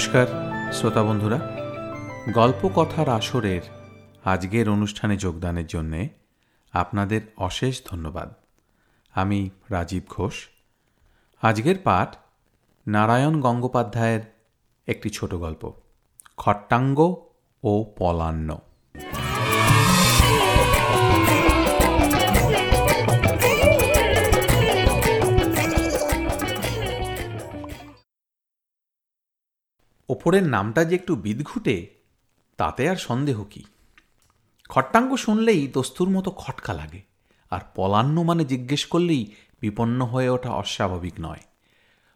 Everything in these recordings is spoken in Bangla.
নমস্কার, শ্রোতা বন্ধুরা। গল্প কথার আসরের আজকের অনুষ্ঠানে যোগদানের জন্যে আপনাদের অশেষ ধন্যবাদ। আমি রাজীব ঘোষ। আজকের পাঠ নারায়ণ গঙ্গোপাধ্যায়ের একটি ছোট গল্প, খট্টাঙ্গ ও পলান্ন। ওপরের নামটা যে একটু বিদঘুটে, তাতে আর সন্দেহ কি? খট্টাঙ্গ শুনলেই দস্তুর মতো খটকা লাগে, আর পলান্ন মানে জিজ্ঞেস করলেই বিপন্ন হয়ে ওঠা অস্বাভাবিক নয়।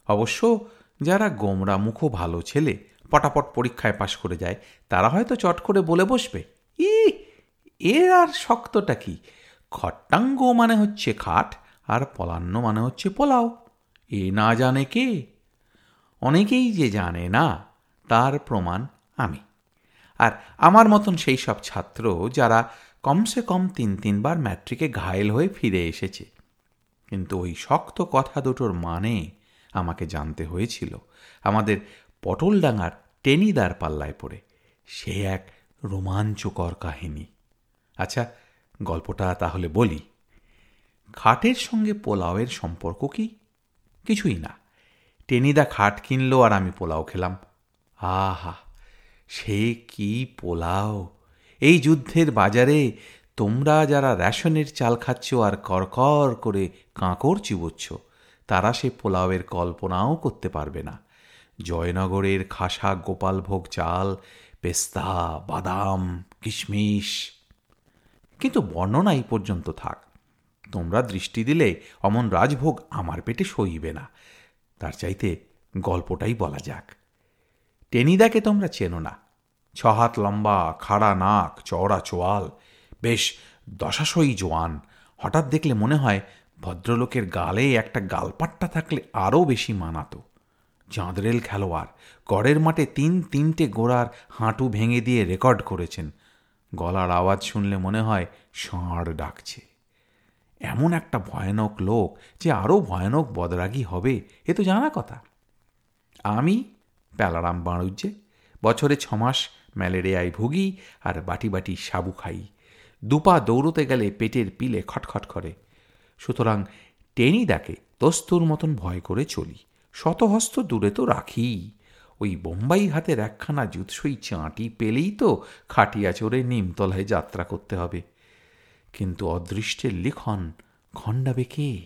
অবশ্য যারা গোমরা মুখো ভালো ছেলে পটাপট পরীক্ষায় পাশ করে যায়, তারা হয়তো চট করে বলে বসবে, ই, এর আর শক্তটা কি? খট্টাঙ্গ মানে হচ্ছে খাট, আর পলান্ন মানে হচ্ছে পোলাও, এ না জানে কে? অনেকেই যে জানে না তার প্রমাণ আমি। আর আমার মতন সেই সব ছাত্র যারা কমসে কম তিন তিনবার ম্যাট্রিকে ঘায়েল হয়ে ফিরে এসেছে। কিন্তু ওই শক্ত কথা দুটোর মানে আমাকে জানতে হয়েছিল। আমাদের পটলডাঙ্গার টেনিদার পাল্লায় পড়ে। সে এক রোমাঞ্চকর কাহিনী। আচ্ছা গল্পটা তাহলে বলি। খাটের সঙ্গে পোলাওয়ের সম্পর্ক কি? কিছুই না। টেনিদা খাট কিনলো আর আমি পোলাও খেলাম। আহা, সে কি পোলাও। এই যুদ্ধের বাজারে তোমরা যারা রেশনের চাল খাচ্ছ আর করকর করে কাঁকড় চিবোচ্ছ, তারা সে পোলাওয়ের কল্পনাও করতে পারবে না। জয়নগরের খাসা গোপালভোগ চাল, পেস্তা, বাদাম, কিশমিশ। কিন্তু বর্ণনা এই পর্যন্ত থাক। তোমরা দৃষ্টি দিলে অমন রাজভোগ আমার পেটে সইবে না। তার চাইতে গল্পটাই বলা যাক। টেনিদাকে তোমরা চেনো না। ছহাত লম্বা, খাড়া নাক, চওড়া চোয়াল, বেশ দশাশয়ী জোয়ান। হঠাৎ দেখলে মনে হয় ভদ্রলোকের গালে একটা গালপাট্টা থাকলে আরও বেশি মানাতো। চাঁদরেল খেলোয়াড়, গড়ের মাঠে তিন তিনটে গোড়ার হাঁটু ভেঙে দিয়ে রেকর্ড করেছেন। গলার আওয়াজ শুনলে মনে হয় ষাঁড় ডাকছে। এমন একটা ভয়ানক লোক যে আরও ভয়ানক বদরাগী হবে, এ তো জানা কথা। আমি প্যালারাম বাঁড়ুজ্জে বছরে ছমাস ম্যালেরিয়ায় ভুগি আর বাটি বাটি সাবু খাই। দুপা দৌড়তে গেলে পেটের পিলে খটখট করে। সুতরাং টেনিদাকে দস্তুর মতন ভয় করে চলি। শতহস্ত দূরে তো রাখি। ওই বোম্বাই হাতের একখানা জুৎসই চাঁটি পেলেই তো খাটিয়া চড়ে নিমতলায় যাত্রা করতে হবে। কিন্তু অদৃষ্টের লিখন খণ্ডাবে কে?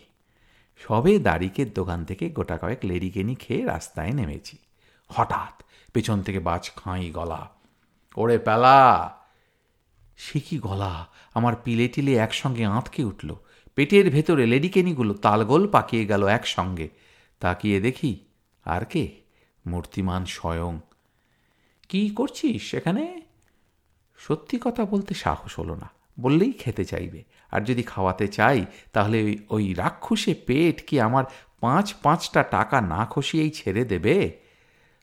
সবে দাড়িকের দোকান থেকে গোটা কয়েক লেডিকেনি খেয়ে রাস্তায় নেমেছি। হঠাৎ পেছন থেকে বাজ খাঁই গলা। ওরে পেলা, সে কি গলা? আমার পিলে টিলে একসঙ্গে আঁতকে উঠল। পেটের ভেতরে লেডিকেনিগুলো তালগোল পাকিয়ে গেল একসঙ্গে। তাকিয়ে দেখি আর কে? মূর্তিমান স্বয়ং। কি করছিস সেখানে? সত্যি কথা বলতে সাহস হলো না। বললেই খেতে চাইবে। আর যদি খাওয়াতে চাই, তাহলে ওই রাক্ষসে পেট কি আমার পাঁচ পাঁচটা টাকা না খসিয়েই ছেড়ে দেবে?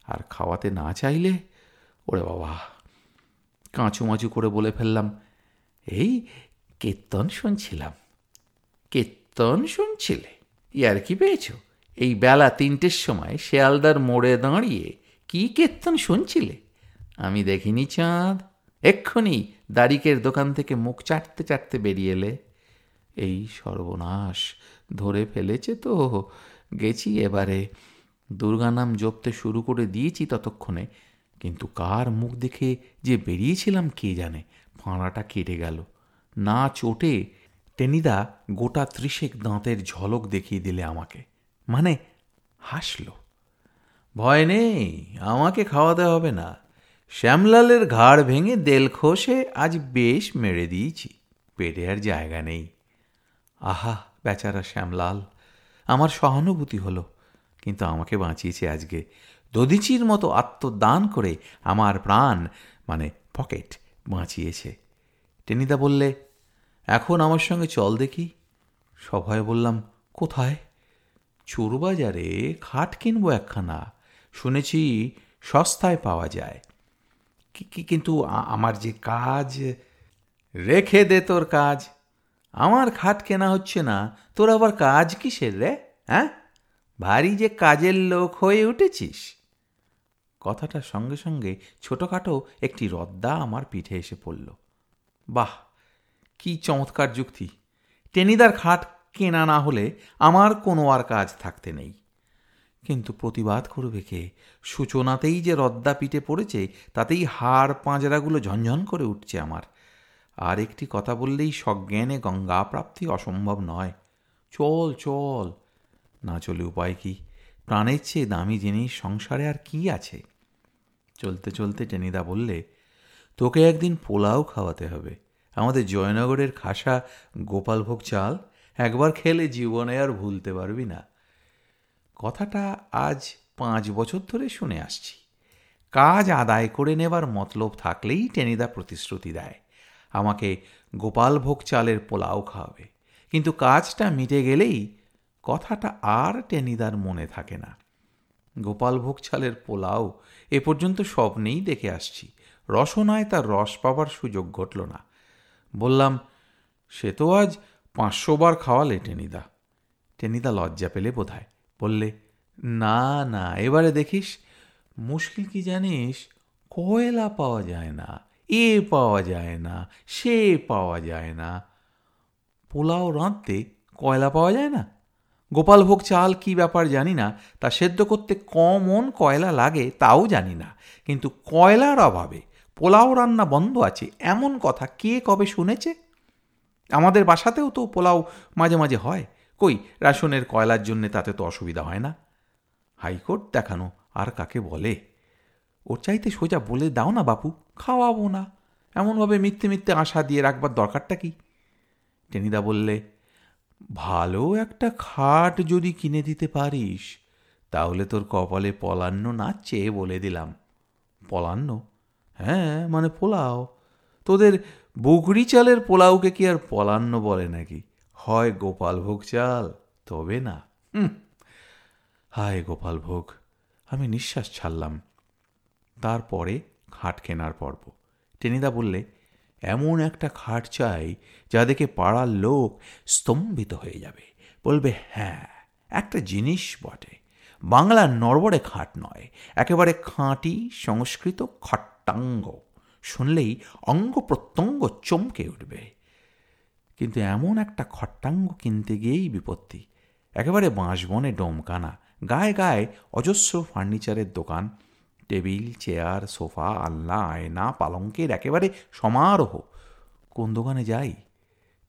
আর খাওয়াতে না চাইলে, ওরে বাবা, কাঁচুমাচু করে বলে ফেললাম, এই কীর্তন শুনছিলাম, কীর্তন শুনছিলে? ইয়ার কি পেয়েছ? এই বেলা তিনটের সময় শেয়ালদার মোড়ে দাঁড়িয়ে কি কীর্তন শুনছিলে? আমি দেখিনি চাঁদ। এক্ষুনি দাড়িকের দোকান থেকে মুখ চাটতে চাটতে বেরিয়ে এলে। এই সর্বনাশ ধরে ফেলেছে তো, গেছি এবারে। দুর্গা নাম জপতে শুরু করে দিয়েছি ততক্ষণে, কিন্তু কার মুখ দেখে যে বেরিয়েছিলাম কে জানে? ফাঁড়াটা কেটে গেল। না চোটে টেনিদা গোটা ত্রিশেক দাঁতের ঝলক দেখিয়ে দিলে আমাকে। মানে হাসল। ভয় নেই, আমাকে খাওয়াতে হবে না। শ্যামলালের ঘাড় ভেঙে দেল খসে আজ বেশ মেরে দিয়েছি। পেটে আর জায়গা নেই। আহা, বেচারা শ্যামলাল, আমার সহানুভূতি হলো। কিন্তু আমাকে বাঁচিয়েছে আজকে। দদিচির মতো আত্মদান করে আমার প্রাণ মানে পকেট বাঁচিয়েছে। টেনিদা বললে, এখন আমার সঙ্গে চল দেখি। সভায় বললাম, কোথায়? চোরবাজারে খাট কিনবো একখানা। শুনেছি সস্তায় পাওয়া যায়। কি কিন্তু আমার যে কাজ, রেখে দে তোর কাজ। আমার খাট কেনা হচ্ছে না। তোর আবার কাজ কিসের রে হ্যাঁ? ভারী যে কাজের লোক হয়ে উঠেছিস। কথাটার সঙ্গে সঙ্গে ছোটোখাটো একটি রদ্দা আমার পিঠে এসে পড়ল। বাহ, কি চমৎকার যুক্তি। টেনিদার খাট কেনা না হলে আমার কোনো আর কাজ থাকতে নেই। কিন্তু প্রতিবাদ করবে কে? সূচনাতেই যে রদ্দা পিঠে পড়েছে, তাতেই হাড় পাঁজরাগুলো ঝনঝন করে উঠছে আমার। আর একটি কথা বললেই সজ্ঞানে গঙ্গা প্রাপ্তি অসম্ভব নয়। চল চল না চলে উপায় কি? প্রাণের চেয়ে দামি জিনিস সংসারে আর কি আছে? চলতে চলতে টেনিদা বললে, তোকে একদিন পোলাও খাওয়াতে হবে। আমাদের জয়নগরের খাসা গোপালভোগ চাল একবার খেলে জীবনে আর ভুলতে পারবি না। কথাটা আজ পাঁচ বছর ধরে শুনে আসছি। কাজ আদায় করে নেবার মতলব থাকলেই টেনিদা প্রতিশ্রুতি দেয়। আমাকে গোপালভোগ চালের পোলাও খাওয়াবে। কিন্তু কাজটা মিটে গেলেই কথাটা আর টেনিদার মনে থাকে না। গোপালভোগ চালের পোলাও এ পর্যন্ত স্বপ্নেই দেখে আসছি। রসনায় তার রস পাবার সুযোগ ঘটল না। বললাম, সে তো আজ পাঁচশো বার খাওয়ালে টেনিদা। টেনিদা লজ্জা পেলে বোধ বললে, না না, এবারে দেখিস, মুশকিল কি জানিস? কয়লা পাওয়া যায় না, এ পাওয়া যায় না, সে পাওয়া যায় না। পোলাও রাঁধতে কয়লা পাওয়া যায় না? গোপালভোগ চাল কি ব্যাপার জানি না, তা সেদ্ধ করতে কমন কয়লা লাগে তাও জানি না। কিন্তু কয়লার অভাবে পোলাও রান্না বন্ধ আছে, এমন কথা কে কবে শুনেছে? আমাদের বাসাতেও তো পোলাও মাঝে মাঝে হয়। কই, রেশনের কয়লার জন্যে তাতে তো অসুবিধা হয় না। হাইকোর্ট দেখানো আর কাকে বলে? ওর চাইতে সোজা বলে দাও না বাপু, খাওয়াবো না। এমনভাবে মিথ্যে মিথ্যে আশা দিয়ে রাখবার দরকারটা কি? টেনিদা বললে ভালো একটা খাট যদি কিনে দিতে পারিস, তাহলে তোর কপালে পলান্ন নাচছে বলে দিলাম। পলান্ন? হ্যাঁ মানে পোলাও। তোদের বুগড়ি চালের পোলাওকে কি আর পলান্ন বলে নাকি? হয় গোপাল ভোগ চাল, তবে না। হায় গোপাল ভোগ, আমি নিঃশ্বাস ছাড়লাম। তারপরে খাট কেনার পর্ব। টেনিদা বললে এমন একটা খাট চাই যা দেখে পাড়ার লোক স্তম্ভিত হয়ে যাবে। বলবে হ্যাঁ একটা জিনিস বটে। বাংলার নরবরে খাট নয়, একেবারে খাঁটি, সংস্কৃত খট্টাঙ্গ। শুনলেই অঙ্গ প্রত্যঙ্গ চমকে উঠবে। কিন্তু এমন একটা খট্টাঙ্গ কিনতে গিয়েই বিপত্তি। একেবারে বাঁশবনে ডোমকানা, গায়ে গায়ে অজস্র ফার্নিচারের দোকান টেবিল, চেয়ার, সোফা, আলনা, আয়না, পালঙ্কের একেবারে সমারোহ। কোন দোকানে যাই?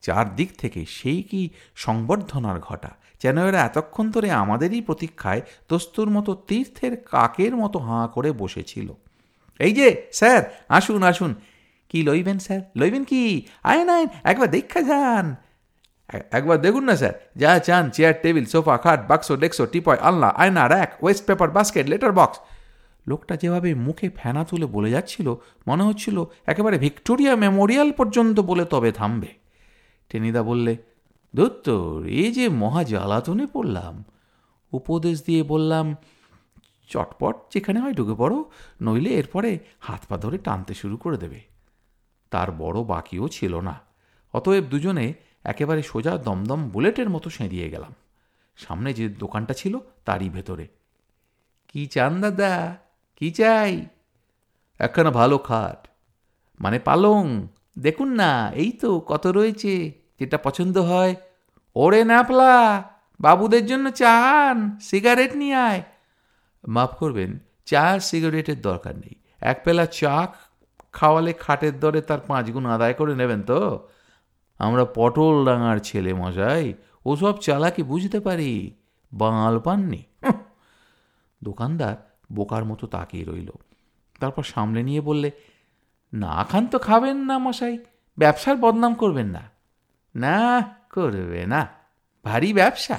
চারদিক থেকে সেই কি সংবর্ধনার ঘটা, যেন এরা এতক্ষণ ধরে আমাদেরই প্রতীক্ষায় দস্তুর মতো তীর্থের কাকের মতো হাঁ করে বসেছিল। এই যে, স্যার, আসুন আসুন। কি লইবেন, স্যার? লইবেন কি? আইন আইন একবার দেখা যান। একবার দেখুন না, স্যার। যা চান, চেয়ার, টেবিল, সোফা, খাট, বাক্স, ডেক্সো, টিপয়, আলনা, আয়না, rack, waste paper, basket, letter box. লোকটা যেভাবে মুখে ফেনা তুলে বলে যাচ্ছিল, মনে হচ্ছিল একেবারে ভিক্টোরিয়া মেমোরিয়াল পর্যন্ত বলে তবে থামবে। টেনিদা বললে, দত্তর এই যে মহা জ্বালাতনে পড়লাম। উপদেশ দিয়ে বললাম, চটপট যেখানে হয় ঢুকে পড়ো, নইলে এরপরে হাত পা ধরে টানতে শুরু করে দেবে। তার বড় বাকিও ছিল না। অতএব দুজনে একেবারে সোজা দমদম বুলেটের মতো সেঁদিয়ে গেলাম। সামনে যে দোকানটা ছিল, তারই ভেতরে। কি চান দাদা? কি চাই? একখানা ভালো খাট মানে পালং। দেখুন না, এই তো কত রয়েছে, যেটা পছন্দ হয়। ওরে ন্যাপলা, বাবুদের জন্য চান সিগারেট নিয়ে আয়। মাফ করবেন চা সিগারেটের দরকার নেই। এক পেলা চা খাওয়ালে খাটের দরে তার পাঁচ গুণ আদায় করে নেবেন তো? আমরা পটল ডাঙার ছেলে মশাই, ওসব চালাকি বুঝতে পারি। বাঙাল পাননি। দোকানদার বোকার মতো তাকিয়ে রইল। তারপর সামলে নিয়ে বললে, না খান তো খাবেন না মশাই, ব্যবসার বদনাম করবেন না। না, করবে না, ভারী ব্যবসা।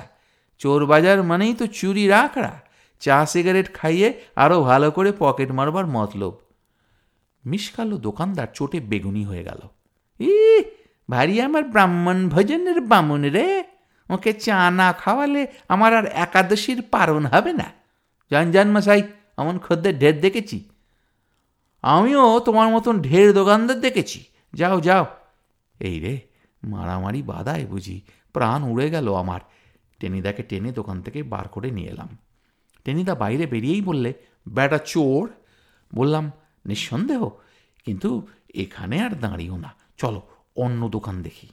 চোর বাজার মানেই তো চুরি রাখড়া। চা, সিগারেট খাইয়ে আরও ভালো করে পকেট মারবার মতলব। মিসকালো দোকানদার চোটে বেগুনি হয়ে গেল। ই ভারী আমার ব্রাহ্মণ ভজনের বামুন রে। ওকে চা না খাওয়ালে আমার আর একাদশীর পারণ হবে না। জান জান মশাই এমন খদ্দের ঢের দেখেছি। আমিও তোমার মতন ঢের দোকানদার দেখেছি। যাও যাও। এই রে, মারামারি বাদায় বুঝি প্রাণ উড়ে গেল আমার। টেনিদাকে টেনে দোকান থেকে বার করে নিয়ে এলাম। টেনিদা বাইরে বেরিয়েই বললে, ব্যাটা চোর। বললাম, নিঃসন্দেহ, কিন্তু এখানে আর দাঁড়িও না। চলো, অন্য দোকান দেখি।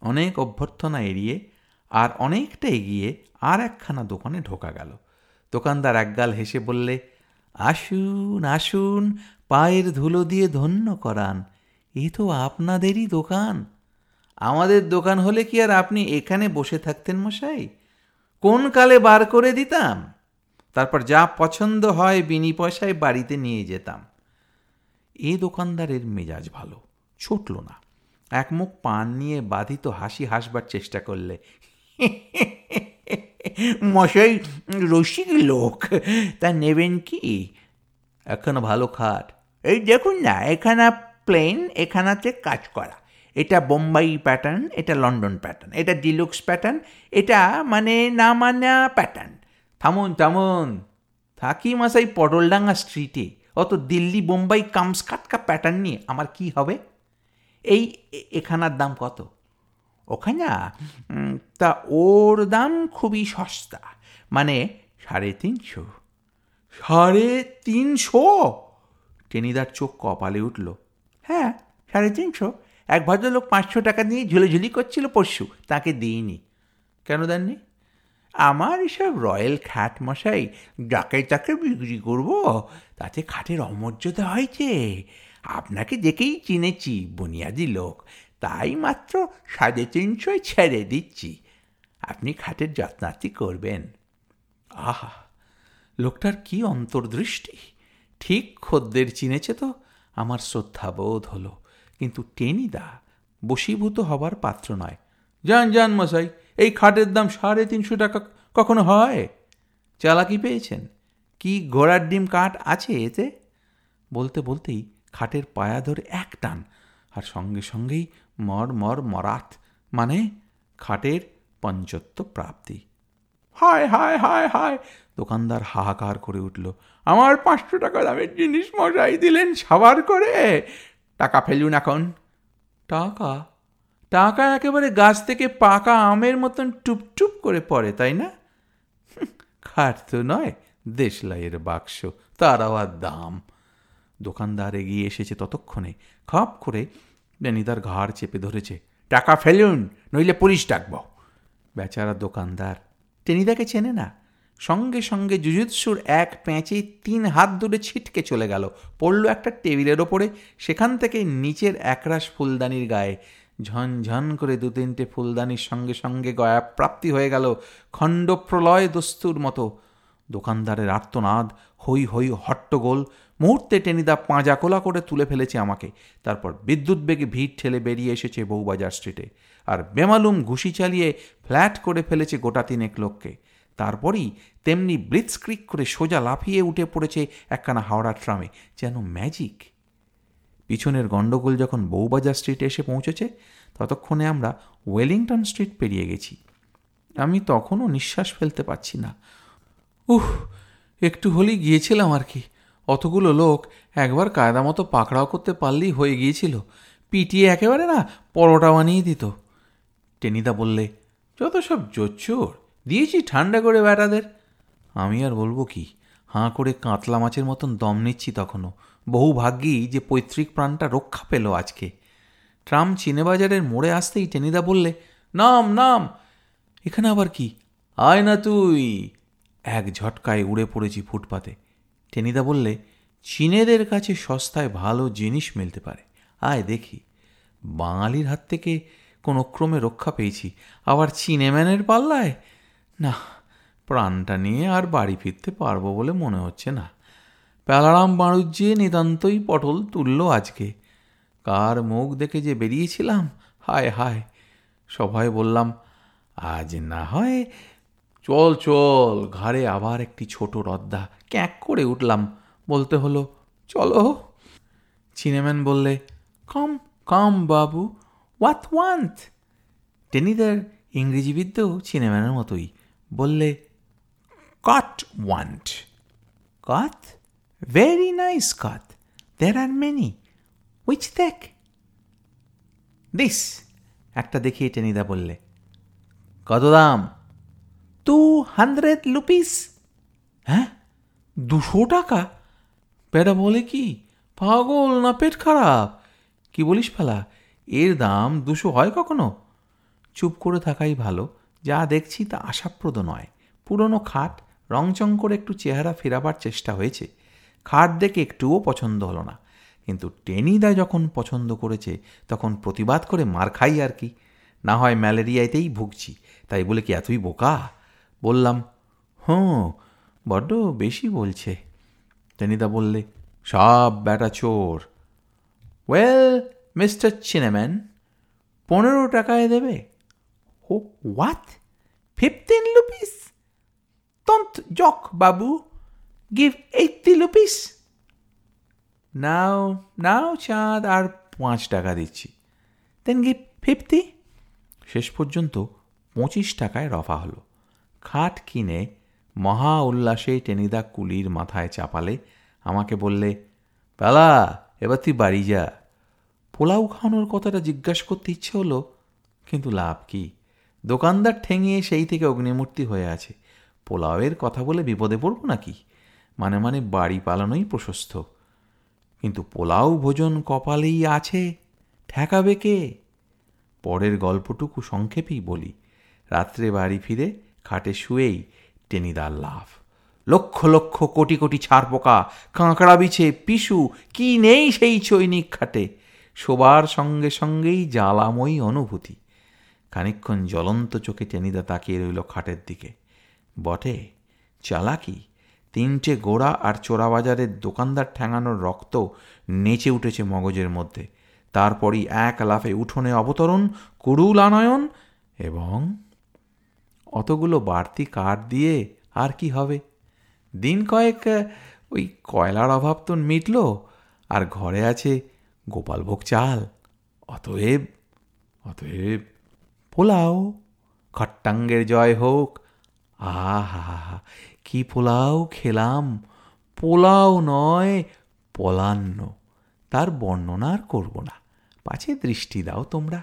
অনেক অভ্যর্থনা এড়িয়ে আর অনেকটা এগিয়ে আর একখানা দোকানে ঢোকা গেল। দোকানদার একগাল হেসে বললে, আসুন আসুন, পায়ের ধুলো দিয়ে ধন্য করান। এ তো আপনাদেরই দোকান। আমাদের দোকান হলে কি আর আপনি এখানে বসে থাকতেন মশাই? কোন কালে বার করে দিতাম? তারপর যা পছন্দ হয় বিনি পয়সায় বাড়িতে নিয়ে যেতাম। এ দোকানদারের মেজাজ ভালো, ছুটল না। এক মুখ পান নিয়ে বাধিত হাসি হাসবার চেষ্টা করলে মশাই, রসিক লোক। তা নেবেন কি? এখনও ভালো খাট। এই দেখুন না, এখানে প্লেন এখানাতে কাজ করা। এটা বোম্বাই প্যাটার্ন এটা লন্ডন প্যাটার্ন এটা ডিলুক্স প্যাটার্ন এটা মানে না মানা প্যাটার্ন থামুন থামুন। থাকি মাসাই পটলডাঙ্গা স্ট্রিটে অত দিল্লি, বোম্বাই কামস কাটকা প্যাটার্ন নিয়ে আমার কি হবে? এই এখানার দাম কত? ওখানে তা ওর দাম খুবই সস্তা। মানে সাড়ে তিনশো। সাড়ে তিনশো? টেনিদার চোখ কপালে উঠল। হ্যাঁ সাড়ে তিনশো। এক ভদ্রলোক পাঁচশো টাকা দিয়ে ঝুলিঝুলি করছিল পরশু, তাকে দিইনি। কেন দেননি? আমার এসব রয়্যাল খ্যাট মশাই যাকে তাকে বিক্রি করব, তাতে খাটের অমর্যাদা হয়েছে আপনাকে দেখেই চিনেছি, বুনিয়াদি লোক। তাই মাত্র সাড়ে তিনশোয় ছেড়ে দিচ্ছি। আপনি খাটের যত্নার্থী করবেন। আহা, লোকটার কি অন্তর্দৃষ্টি? ঠিক খদ্দের চিনেছে তো, আমার শ্রদ্ধাবোধ হলো। কিন্তু টেনিদা বশীভূত হবার পাত্র নয়। যান যান মশাই, এই খাটের দাম সাড়ে তিনশো টাকা কখনো হয়? চালাকি পেয়েছেন? কি ঘোড়ার ডিম কাঠ আছে এতে? বলতে বলতেই খাটের পায়া ধরে এক টান, আর সঙ্গে সঙ্গেই মর মর, মরাত মানে খাটের পঞ্চত্ব প্রাপ্তি। হায় হায় হায় হায়, দোকানদার হাহাকার করে উঠল। আমার পাঁচশো টাকা দামের জিনিস মশাই দিলেন সাবার করে। টাকা ফেলুন এখন। টাকা? টাকা একেবারে গাছ থেকে পাকা আমের মতন টুপটুপ করে পড়ে, তাই না? খাট তো নয়, দেশলাইয়ের বাক্স তার আবার দাম। দোকানদার এগিয়ে এসেছে ততক্ষণে। খপ করে বেনিদার ঘাড় চেপে ধরেছে, টাকা ফেলুন, নইলে পুলিশ ডাকব। বেচারা দোকানদার টেনিদাকে চেনে না। সঙ্গে সঙ্গে জুজুৎসুর এক প্যাঁচে তিন হাত দূরে ছিটকে চলে গেল, পড়ল একটা টেবিলের ওপরে, সেখান থেকে নিচের একরাশ ফুলদানির গায়ে। ঝনঝন করে দু তিনটে ফুলদানির সঙ্গে সঙ্গে গয়া প্রাপ্তি হয়ে গেল, খণ্ডপ্রলয় দস্তুর মতো। দোকানদারের আর্তনাদ হই হই হট্টগোল মুহূর্তে টেনিদা পাঁজা কোলা করে তুলে ফেলেছে আমাকে। তারপর বিদ্যুৎ বেগে ভিড় ঠেলে বেরিয়ে এসেছে বউবাজার স্ট্রিটে। আর বেমালুম ঘুষি চালিয়ে ফ্ল্যাট করে ফেলেছে গোটা তিনেক লোককে। তারপরই তেমনি ব্লিৎস্ক্রিক করে সোজা লাফিয়ে উঠে পড়েছে একখানা হাওড়া ট্রামে, যেন ম্যাজিক পিছনের গণ্ডগোল যখন বউবাজার স্ট্রিটে এসে পৌঁছেছে, ততক্ষণে আমরা ওয়েলিংটন স্ট্রিট পেরিয়ে গেছি। আমি তখনও নিঃশ্বাস ফেলতে পারছি না। উহ, একটু হলেই গিয়েছিলাম আর কি। অতগুলো লোক একবার কায়দা মতো পাকড়াও করতে পারলেই হয়ে গিয়েছিল। পিটিয়ে একেবারে না পরোটা বানিয়ে দিত। টেনিদা বললে, যত সব জোচ্চোর, দিয়েছি ঠান্ডা করে বেটাদের আমি আর বলব কি, হাঁ করে কাতলা মাছের মতন দম নিচ্ছি তখনও। বহু ভাগ্যি যে পৈতৃক প্রাণটা রক্ষা পেল আজকে। ট্রাম চিনেবাজারের মোড়ে আসতেই টেনিদা বললে, নাম নাম! এখানে আবার কি? আয় না তুই! এক ঝটকায় উড়ে পড়েছি ফুটপাতে। টেনিদা বললে, চীনেদের কাছে সস্তায় ভালো জিনিস মিলতে পারে। আয় দেখি। বাঙালির হাত থেকে কোনো ক্রমে রক্ষা পেয়েছি। আবার চিনেম্যানের পাল্লায়? না, প্রাণটা নিয়ে আর বাড়ি ফিরতে পারব বলে মনে হচ্ছে না। প্যালারাম বাড়ুজ্যে নিতান্তই পটল তুলল আজকে। কার মুখ দেখে যে বেরিয়েছিলাম? হায় হায়। সবাই বললাম, আজ না হয় চল চল, ঘাড়ে আবার একটি ছোট রদ্দা ক্যাঁক করে উঠলাম। বলতে হলো, চলো। চিনেম্যান বললে, কম কম বাবু ওয়াথ ওয়ান্থ টেনিদার ইংরেজিবিদ্যেও চিনেম্যানের মতোই। বললে got want got very nice got there are many which দেখ দিস একটা দেখিয়ে টেনিদা বললে, কত দাম? টু হান্ড্রেড রুপিস হ্যাঁ দুশো টাকা? বেটা বলে কি? পাগল না পেট খারাপ? কি বলিস ফেলা, এর দাম দুশো হয় কখনো? চুপ করে থাকাই ভালো, যা দেখছি তা আশাপ্রদ নয়। পুরনো খাট, রংচং করে একটু চেহারা ফেরাবার চেষ্টা হয়েছে। খাট দেখে একটুও পছন্দ হলো না। কিন্তু টেনিদা যখন পছন্দ করেছে, তখন প্রতিবাদ করে মার খাই আর কি। না হয় ম্যালেরিয়াতেই ভুগছি, তাই বলে কি এতই বোকা? বললাম, হুঁ, বড্ড বেশি বলছে। টেনিদা বললে, সব ব্যাটা চোর। ওয়েল, মিস্টার চিনেম্যান, পনেরো টাকায় দেবে? Oh, what? Fifteen rupees? তন্ত জক বাবু, গিভ এইটটি রুপিস? নাও নাও চাঁদ, আর পাঁচ টাকা দিচ্ছি। Then give fifty? শেষ পর্যন্ত পঁচিশ টাকায় রফা হলো। খাট কিনে মহা উল্লাসে টেনিদা কুলির মাথায় চাপালে আমাকে বললে পালা এবার তুই বাড়ি যা। পোলাও খাওয়ানোর কথাটা জিজ্ঞাসা করতে ইচ্ছে হলো, কিন্তু লাভ কি? দোকানদার ঠেঙিয়ে সেই থেকে অগ্নিমূর্তি হয়ে আছে। পোলাওয়ের কথা বলে বিপদে পড়ব নাকি? মানে মানে বাড়ি পালানোই প্রশস্ত। কিন্তু পোলাও ভোজন কপালেই আছে, ঠেকাবে কে? পরের গল্পটুকু সংক্ষেপেই বলি। রাত্রে বাড়ি ফিরে খাটে শুয়েই টেনিদার লাভ। লক্ষ লক্ষ, কোটি কোটি ছাড় পোকা, কাঁকড়া বিছে, পিসু, কি নেই সেই চৈনিক খাটে? শোবার সঙ্গে সঙ্গেই জ্বালাময়ী অনুভূতি। খানিক্ষণ জ্বলন্ত চোখে টেনিদা তাকিয়ে রইল খাটের দিকে। বটে, চালাকি? তিনটে গোড়া আর চোরাবাজারের দোকানদার ঠ্যাঙানোর রক্ত নেচে উঠেছে মগজের মধ্যে। তারপরই এক লাফে উঠোনে অবতরণ, কুড়ুল আনয়ন এবং অতগুলো বাড়তি কাঠ দিয়ে আর কি হবে? দিন কয়েক ওই কয়লার অভাব তো মিটল, আর ঘরে আছে গোপালভোগ চাল। অতএব অতএব পোলাও, খট্টাঙ্গের জয় হোক। আহা, কি পোলাও খেলাম? পোলাও নয়, পলান্ন। তার বর্ণনা আর করব না। পাছে দৃষ্টি দাও তোমরা।